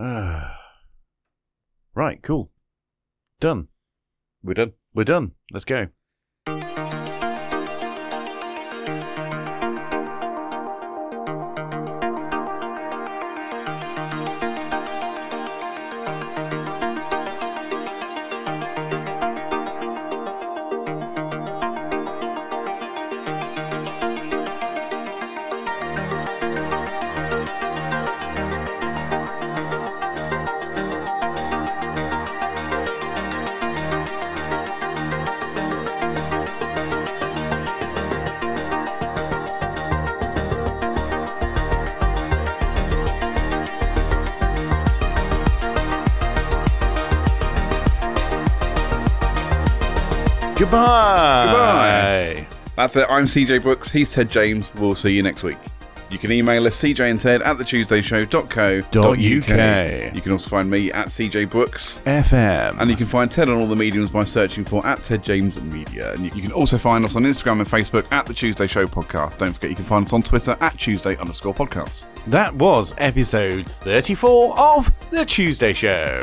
right, cool. Done. We're done. We're done. Let's go. That's it. I'm CJ Brookes. He's Ted James. We'll see you next week. You can email us cj and ted at thetuesdayshow.co.uk. You can also find me at CJ Brookes. FM. And you can find Ted on all the mediums by searching for at Ted James Media. And you, you can also find us on Instagram and Facebook at The Tuesday Show Podcast. Don't forget you can find us on Twitter at Tuesday underscore podcast. that was episode 34 of The Tuesday Show.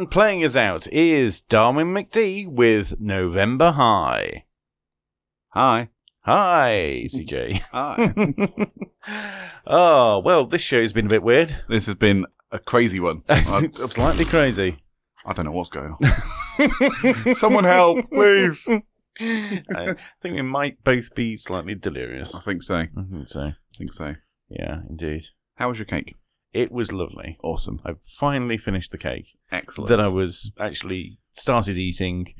And playing us out is Darwin McD with November High. Hi. Hi, CJ. Hi. oh, well, this show's been a bit weird. this has been a crazy one. Slightly crazy. I don't know what's going on. Someone help, please. I think we might both be slightly delirious. I think so. I I think so. I think so. Yeah, indeed. How was your cake? It was lovely. Awesome. I finally finished the cake Excellent. that I was actually started eating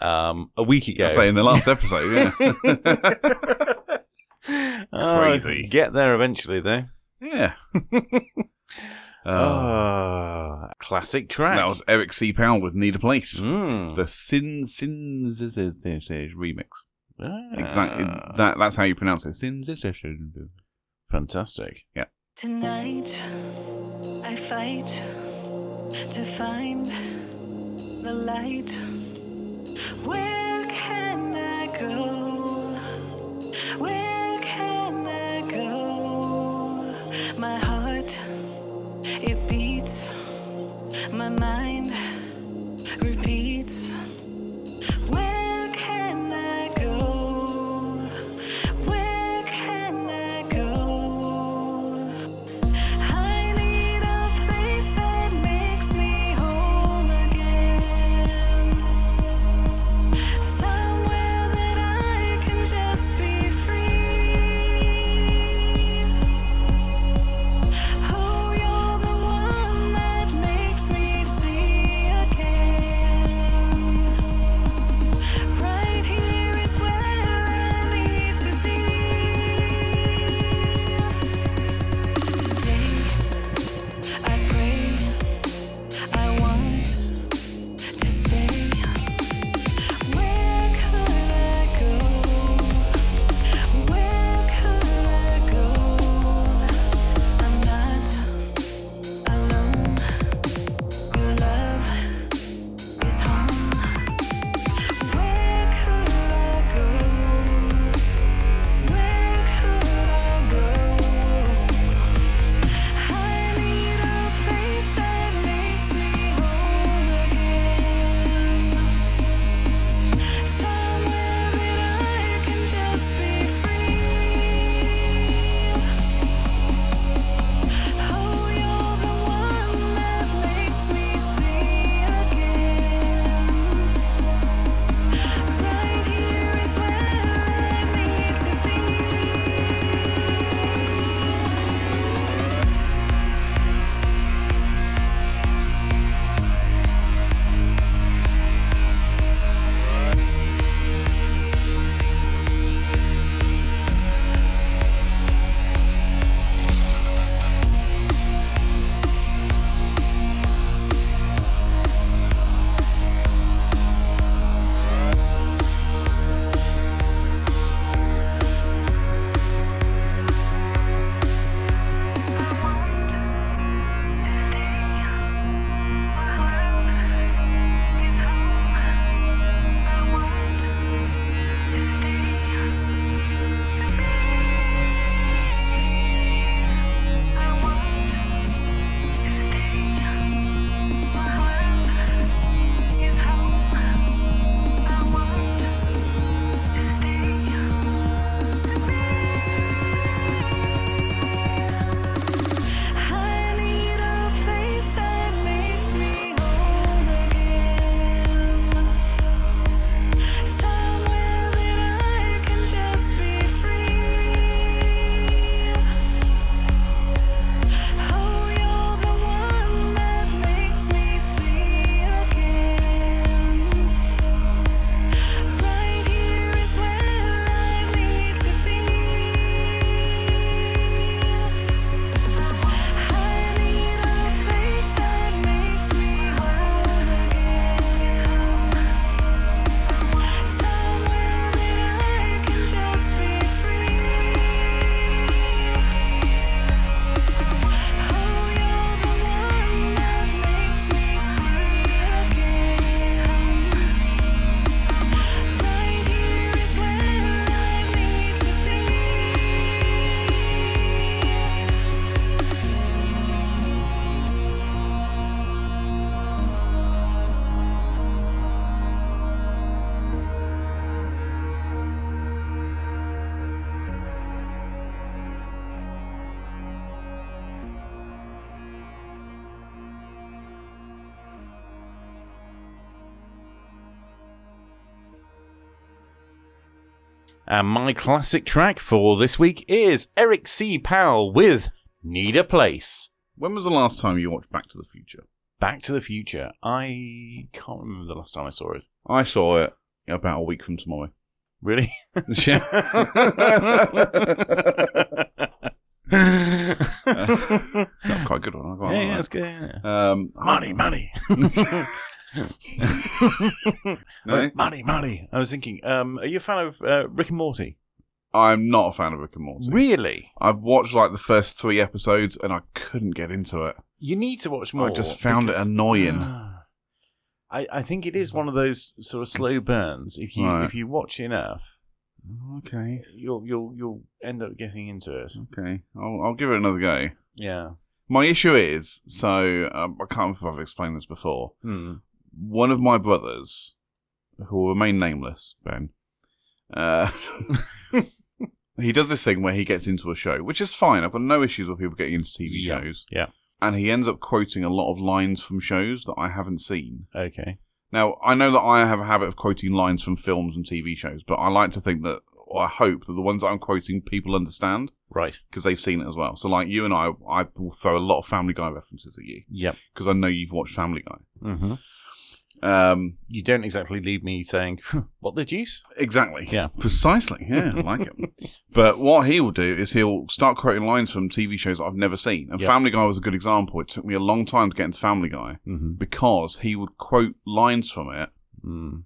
um, a week ago. I say in the last episode, yeah. Oh, Crazy. get there eventually, though. yeah. Uh, Oh, classic track. that was Eric C. Powell with Need a Place. Mm. The Sin Sins remix. Ah, Exactly. That that's how you pronounce it. Sins fantastic. Tonight, I fight to find the light. Where can I go? Where can I go? My heart, it beats. My mind And my classic track for this week is Eric C. Powell with Need a Place. When was the last time you watched Back to the Future? Back to the Future. I can't remember the last time I saw it. I saw it about a week from tomorrow. Really? Yeah. yeah, That's quite a good one. I quite like yeah, that's good. Um, Money, money. No? Money, money. I was thinking, um, are you a fan of uh, Rick and Morty? I'm not a fan of Rick and Morty. Really? I've watched like the first three episodes and I couldn't get into it. You need to watch more. I just found because- it annoying. Ah. I, I think it is one of those sort of slow burns. If you Right. if you watch enough, Okay, you'll you'll you'll end up getting into it. okay. I'll, I'll give it another go. Yeah. My issue is so um, I can't remember if I've explained this before. Hmm. One of my brothers, who will remain nameless, Ben, uh, he does this thing where he gets into a show, which is fine. I've got no issues with people getting into TV Yeah. shows. Yeah. And he ends up quoting a lot of lines from shows that I haven't seen. Okay. Now, I know that I have a habit of quoting lines from films and TV shows, but I like to think that, or I hope that the ones that I'm quoting people understand Right. because they've seen it as well. So, like you and I, I will throw a lot of Family Guy references at you Yep. because I know you've watched Family Guy. hmm Um, You don't exactly leave me saying, "What the juice?" exactly. Yeah. Precisely. Yeah, I like it. But what he will do is he'll start quoting lines from TV shows that I've never seen. And Yep. Family Guy was a good example. It took me a long time to get into Family Guy Mm-hmm. because he would quote lines from it Mm.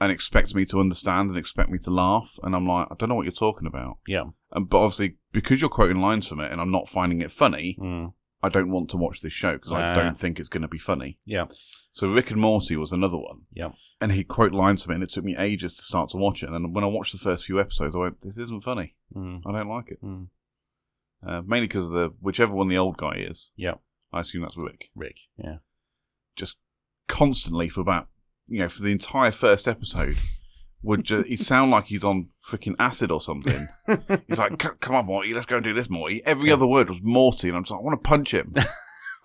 and expect me to understand and expect me to laugh. And I'm like, I don't know what you're talking about. Yeah. And, but obviously, because you're quoting lines from it and I'm not finding it funny, Mm. I don't want to watch this show because I don't think it's going to be funny. Yeah. So Rick and Morty was another one. Yeah. And he'd quote lines from it and it took me ages to start to watch it. And then when I watched the first few episodes, I went, this isn't funny. Mm. I don't like it. Mm. Uh, mainly because of the, whichever one the old guy is, Yeah. I assume that's Rick. Rick. Yeah. Just constantly for about, you know, for the entire first episode, would just, he'd sound like he's on freaking acid or something. He's like, come on, Morty, let's go and do this, Morty. Every other word was Morty, and I'm just like, I want to punch him.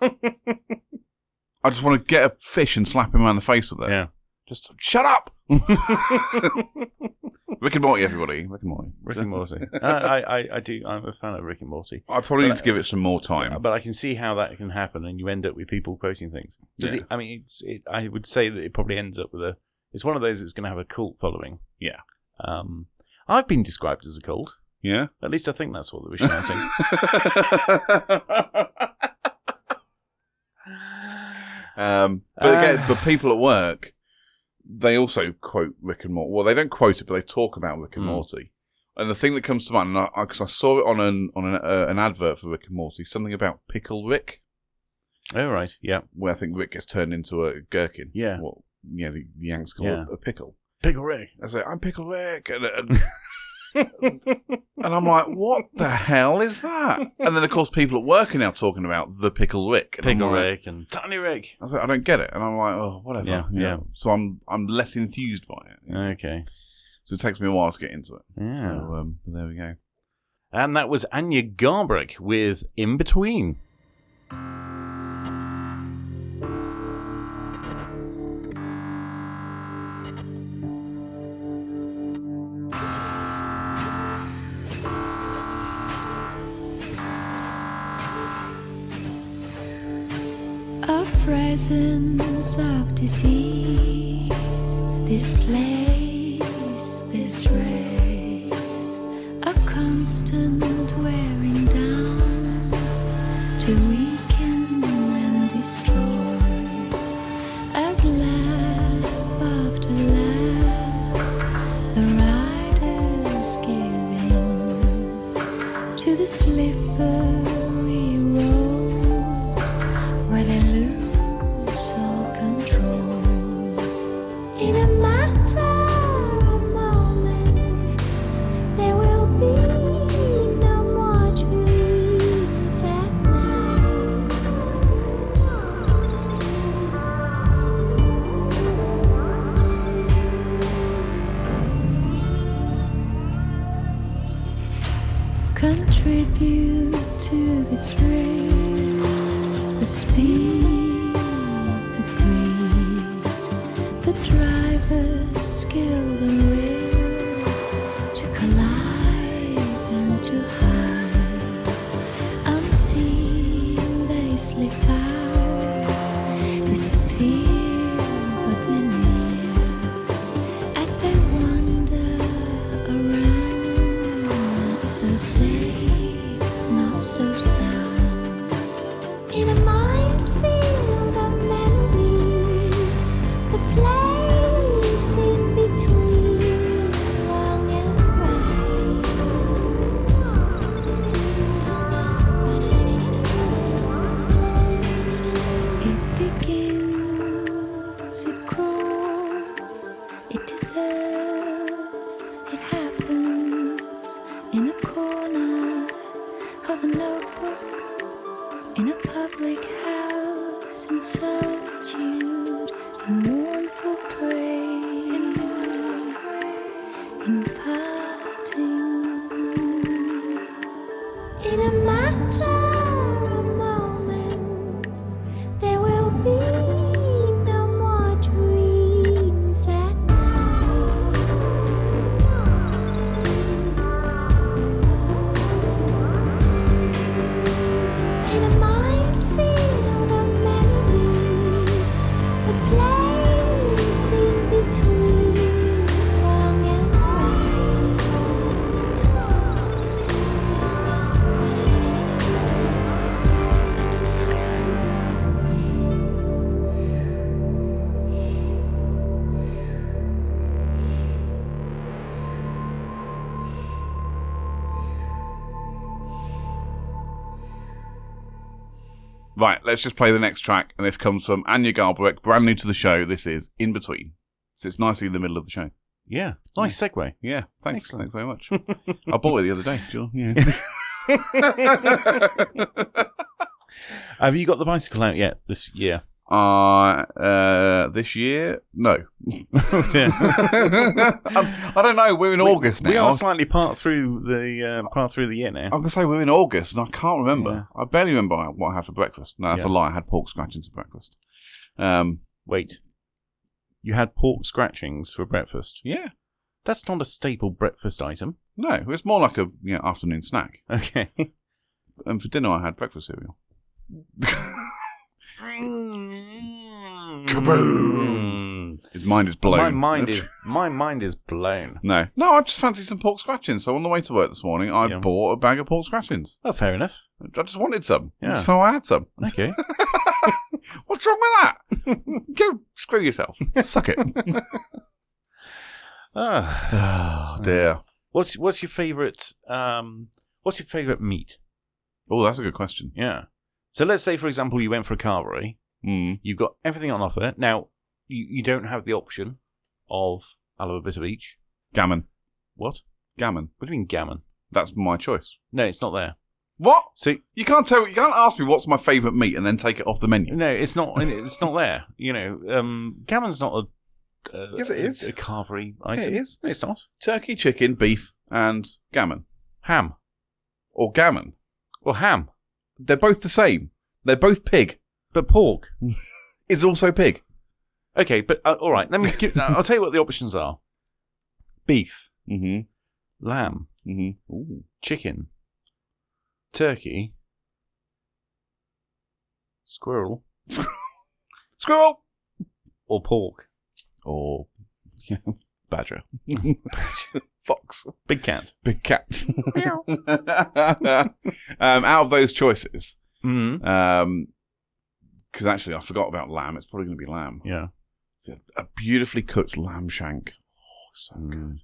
I just want to get a fish and slap him around the face with it. Yeah. Just shut up. Rick and Morty, everybody. Rick and Morty. Rick and Morty. I, I, I, I do. I'm a fan of Rick and Morty. I probably But need to give it some more time. But I can see how that can happen, and you end up with people quoting things. Does Yeah. it? I mean, it's. It, I would say that it probably ends up with a. It's one of those that's going to have a cult following. Yeah. Um, I've been described as a cult. Yeah. At least I think that's what they were shouting. um, but again, Uh. but people at work, they also quote Rick and Morty. Well, they don't quote it, but they talk about Rick and Hmm. Morty. And the thing that comes to mind, because I, saw it on an on an, uh, an advert for Rick and Morty, something about Pickle Rick, oh right, yeah. where I think Rick gets turned into a gherkin. Yeah. What, yeah, the, the Yanks call Yeah. it a pickle. Pickle Rick. I say, I'm Pickle Rick. And, and, and I'm like, what the hell is that? And then, of course, people at work are now talking about the Pickle Rick. And I'm Pickle like- Rick and Tiny Rick. I was like, I don't get it, and I'm like, oh, whatever. Yeah, you know. yeah. So I'm I'm less enthused by it. Okay. So it takes me a while to get into it. Yeah. So um, but there we go. And that was Anja Garbarek with In Between. Presence of disease. This place, this race, a constant let's just play the next track, and this comes from Anja Garbarek, brand new to the show. This is In Between. So it's nicely in the middle of the show. Yeah. Nice segue. Yeah, thanks. Excellent. Thanks very much. I bought it the other day, Jill. Yeah. Have you got the bicycle out yet this year? Uh, uh, this year? No. Um, I don't know. We're in August now. We are slightly part through the uh, part through the year now. I'm gonna say we're in August, and I can't remember. Yeah. I barely remember what I had for breakfast. No, that's Yeah. a lie. I had pork scratchings for breakfast. Um, Wait, you had pork scratchings for breakfast. yeah. That's not a staple breakfast item. No, it's more like a you know, afternoon snack. Okay. And for dinner, I had breakfast cereal. Kaboom! His mind is blown. My mind is my mind is blown. No, no. I just fancied some pork scratchings. So on the way to work this morning, I Yeah. bought a bag of pork scratchings. Oh, fair enough. I just wanted some. Yeah. So I had some. Okay. What's wrong with that? Go screw yourself. Suck it. ah. oh dear. What's what's your favorite um what's your favorite meat? Oh, that's a good question. Yeah. So let's say for example you went for a carvery, Mm. you've got everything on offer. Now you, you don't have the option of I'll have a bit of each. Gammon. What? Gammon. What do you mean gammon? That's my choice. No, it's not there. What? So You can't tell. You can't ask me what's my favourite meat and then take it off the menu. no, it's not. It's not there. You know, um, gammon's not a. a Yes, it is. A, carvery item. it is. No, it's not. Turkey, chicken, beef, and gammon, Ham. or gammon. Well, ham, They're both the same. They're both pig. but pork. Is also pig. Okay, but uh, all right. Let me. Give, I'll tell you what the options are: beef, Mm-hmm. lamb, Mm-hmm. Ooh. chicken, turkey, squirrel, Squirrel. or pork. Or badger. Fox. Big cat. Big cat. um, out of those choices, Mm-hmm. um, because actually I forgot about lamb. It's probably going to be lamb. Yeah. It's a, a beautifully cooked lamb shank. Oh, so Mm. good.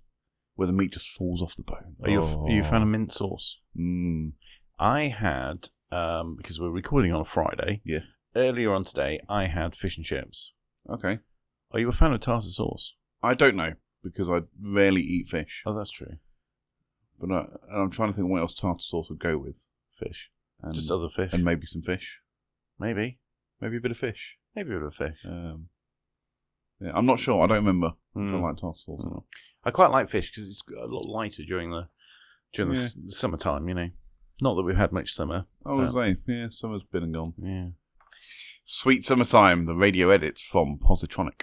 Where the meat just falls off the bone. Are you, a f- are you a fan of Oh. mint sauce? Mm, I had um, because we're recording on a Friday. yes. Earlier on today, I had fish and chips. Okay. Are you a fan of tartar sauce? I don't know because I rarely eat fish, Oh, that's true. but I, I'm trying to think what else tartar sauce would go with. Fish. And, Just other fish. and maybe some fish, maybe. maybe a bit of fish. Maybe a bit of fish. Um, yeah, I'm not sure. I don't remember. if I Mm. like tartar sauce. Mm. I quite like fish because it's a lot lighter during the during the, s- the summertime. You know, not that we've had much summer. I was saying, yeah, summer's been and gone. Yeah. Sweet Summertime, the radio edits from Positronic.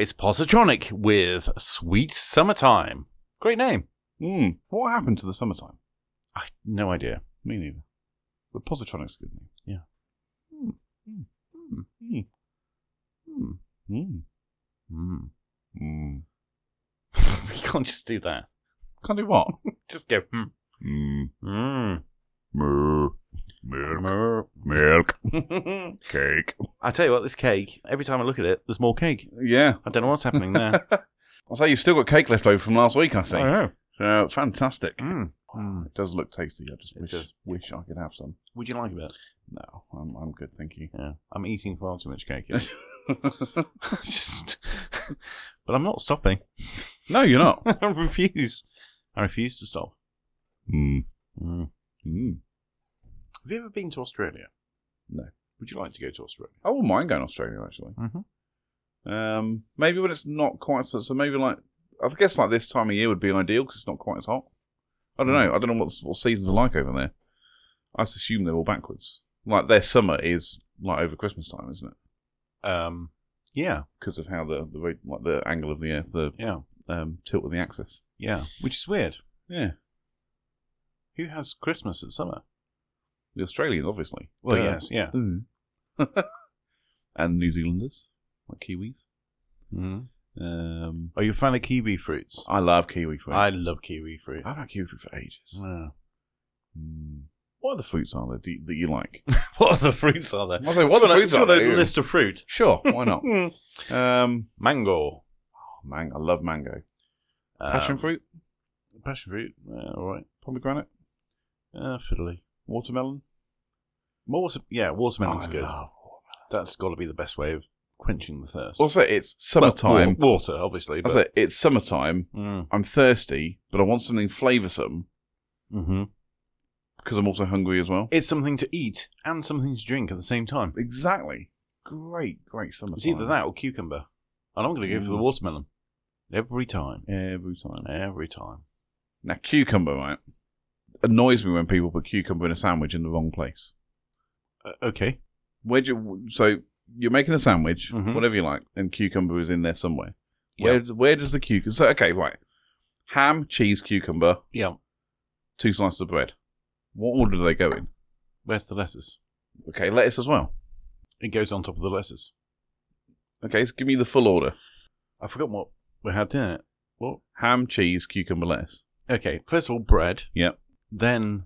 It's Positronic with Sweet Summertime. Great name. Mm. What happened to the summertime? I no idea. Me neither. But Positronic's a good name. Yeah. Hmm. Mm. Hmm. Mm. Hmm. Mm. we can't just do that. Can't do what? Just go. Hmm. Mm. Mm. Milk. Milk. Cake. I tell you what, this cake. Every time I look at it, there's more cake. Yeah. I don't know what's happening there. I'll say you've still got cake left over from last week, I see. I know. So it's fantastic. Mm. Mm. It does look tasty. I just wish, wish I could have some. Would you like a bit? No, I'm, I'm good, thank you. Yeah, I'm eating far too much cake. Just, but I'm not stopping. no, you're not. I refuse. I refuse to stop. mm. Mm. Mm. Have you ever been to Australia? No. Would you like to go to Australia? I wouldn't mind going to Australia, actually. Mm-hmm. Um, maybe when it's not quite so, so maybe like I guess like this time of year would be ideal because it's not quite as hot. I don't know. I don't know what what seasons are like over there. I just assume they're all backwards. Like their summer is like over Christmas time, isn't it? Um, yeah, Because of how the the like the angle of the Earth, the yeah, um, tilt of the axis. yeah. Which is weird. Yeah, Who has Christmas at summer? The Australians obviously. Well, Duh. yes, yeah. and New Zealanders like Kiwis. Mm. Um, Are you a fan of kiwi fruits? I love kiwi fruit. I love kiwi fruit. I've had kiwi fruit for ages. Yeah. Mm. What other fruits are there do you, that you like? what other fruits are there? I say, what other fruits are there? a list of fruit? Sure, why not? Um, Mango. man, I love mango. Passion Um, fruit, Passion fruit. Yeah, all right. pomegranate, Uh, fiddly. Watermelon. Water, yeah, watermelon's I good. love- That's got to be the best way of quenching the thirst. Also, it's Well, summertime. wa- water, obviously. I But, say it's summertime. mm, I'm thirsty, but I want something flavoursome hmm because I'm also hungry as well. It's something to eat and something to drink at the same time. Exactly. Great, great summertime. It's either that or cucumber. And I'm going to go for the Mm. watermelon. Every time. every time. Every time. Now, cucumber, right? Annoys me when people put cucumber in a sandwich in the wrong place. Uh, okay. Where do you, so you're making a sandwich, Mhm. whatever you like, and cucumber is in there somewhere. Yeah. Where where does the cucumber? So okay, right. Ham, cheese, cucumber, Yeah. two slices of bread. What order do they go in? Where's the lettuce? Okay, lettuce as well. It goes on top of the lettuce. Okay, so give me the full order: I forgot what we had in it. What? ham, cheese, cucumber, lettuce. Okay. First of all, bread. Yep. Then,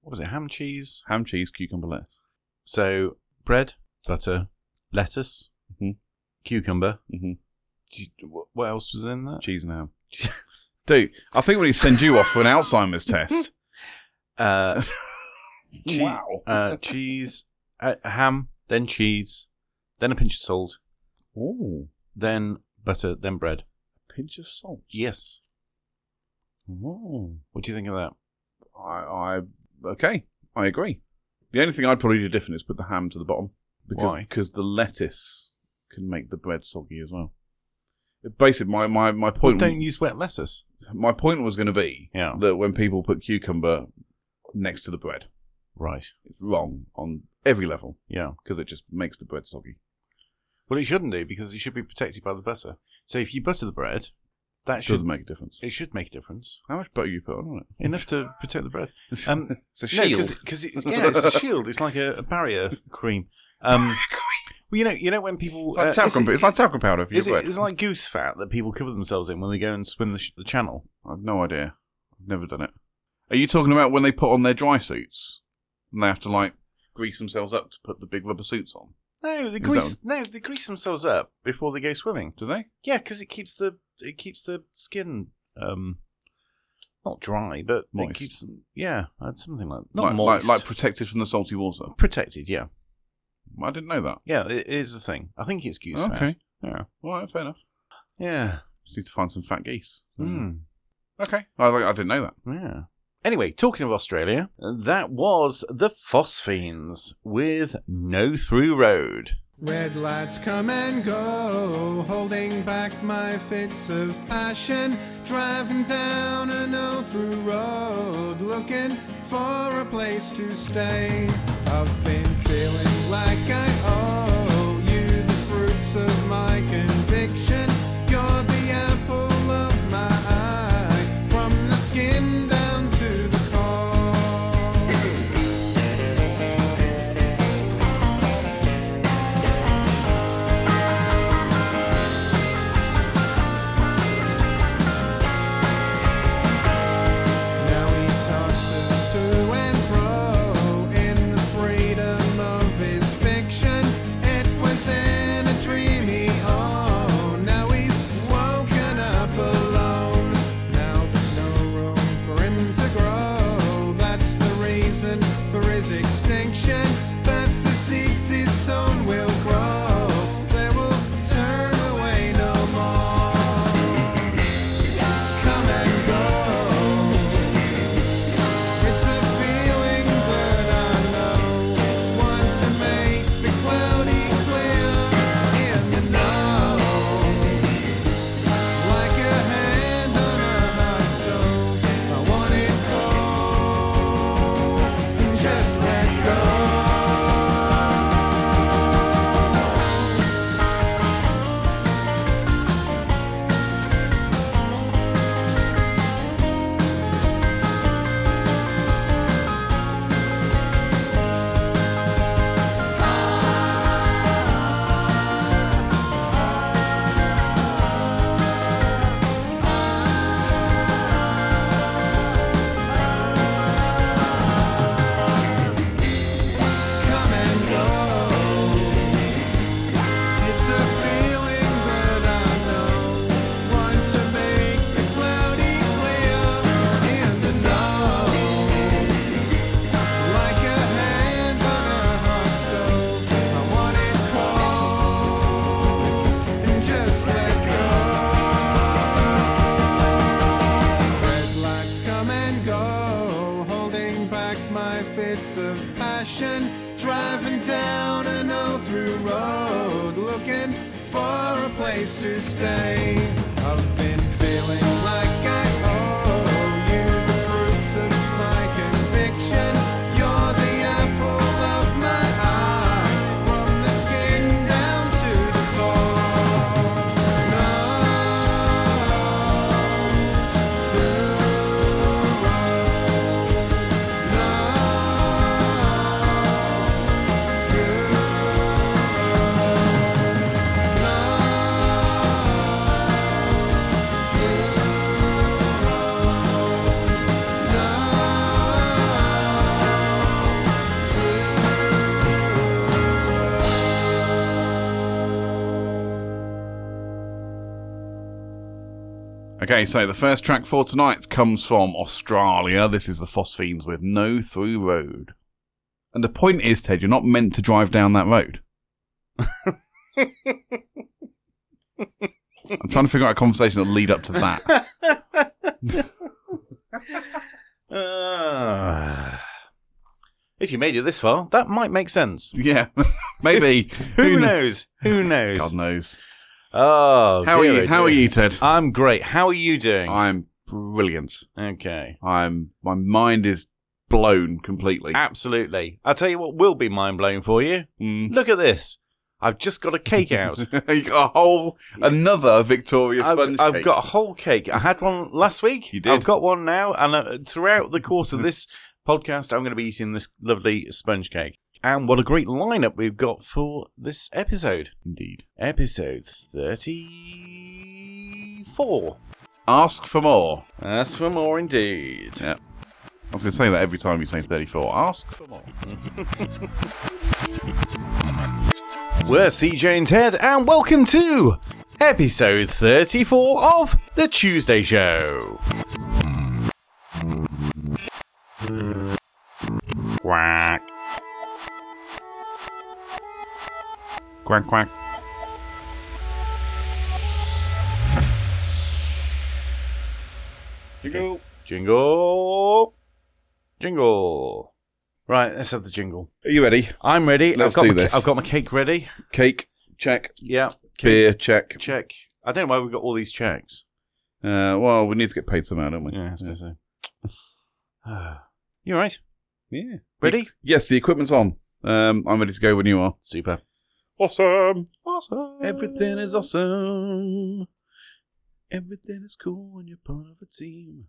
what was it? Ham, cheese. Ham, cheese, cucumber, lettuce. So, bread, butter, lettuce, Mhm. cucumber. hmm wh- What else was in that? Cheese and ham. Dude, I think we need to send you off for an Alzheimer's test. Uh, che- Wow. uh, cheese, uh, ham, then cheese, then a pinch of salt, Ooh, then butter, then bread. A pinch of salt. Yes. Oh. What do you think of that? I, I okay, I agree. The only thing I'd probably do different is put the ham to the bottom because Why? because the lettuce can make the bread soggy as well. Basically, my my my Well, point don't use wet lettuce. my point was going to be Yeah. that when people put cucumber next to the bread, Right. it's wrong on every level Yeah. because it just makes the bread soggy. Well, it shouldn't do because it should be protected by the butter. So if you butter the bread, that should doesn't make a difference. it should make a difference. How much butter you put on it? Enough to protect the bread. Um, it's a shield. No, because it, yeah, it's a shield. It's like a, a barrier cream. Um, well, you know, you know when people It's like uh, talcum. it- it's like talcum powder for your is it, bread. is like goose fat that people cover themselves in when they go and swim the, sh- the channel? I've no idea. I've never done it. Are you talking about when they put on their dry suits and they have to like grease themselves up to put the big rubber suits on? No, they grease. No, they grease themselves up before they go swimming. Do they? Yeah, because it keeps the it keeps the skin um not dry, but Moist. it keeps them. Yeah, something like not like, moist, like like protected from the salty water. protected. Yeah, I didn't know that. yeah, it is a thing. I think it's goose Okay. fat. Yeah, All right, fair enough. yeah, Just need to find some fat geese. mm. Okay, I, I didn't know that. yeah. Anyway, talking of Australia, that was the Phosphenes with No Through Road. Red lights come and go, holding back my fits of passion. Driving down a no through road, looking for a place to stay. I've been feeling like I owe you the fruits of my place Okay, so the first track for tonight comes from Australia. This is the Phosphenes with No Through Road. And the point is, Ted, you're not meant to drive down that road. I'm trying to figure out a conversation that'll lead up to that. If you made it this far, that might make sense. yeah, maybe. Who, kn- knows? Who knows? God knows. Oh, How are you? How are you, Ted? I'm great. How are you doing? I'm brilliant. okay. I'm. My mind is blown completely. Absolutely. I'll tell you what will be mind blowing for you. Mm. Look at this. I've just got a cake out. you got a whole another Victoria I've, sponge I've cake. got a whole cake. I had one last week. You did. I've got one now, and uh, throughout the course of this podcast, I'm going to be eating this lovely sponge cake. And what a great lineup we've got for this episode. indeed. Episode 34. Ask for more. Ask for more indeed. Yeah. I was going to say that every time you say 34. Ask for more. We're CJ and Ted, and welcome to episode 34 of The Tuesday Show. Quack. Quack, quack. Jingle. Jingle. Jingle. Right, let's have the jingle. Are you ready? I'm ready. Let's I've got do my, this. I've got my cake ready. Cake, check. Yeah. Beer, check. Check. I don't know why we've got all these checks. Uh, well, we need to get paid somehow, don't we? Yeah, I suppose so. you all right? Yeah. Ready? Yes, the equipment's on. Um, I'm ready to go when you are. Super. Awesome. Awesome. Everything is awesome. Everything is cool when you're part of a team.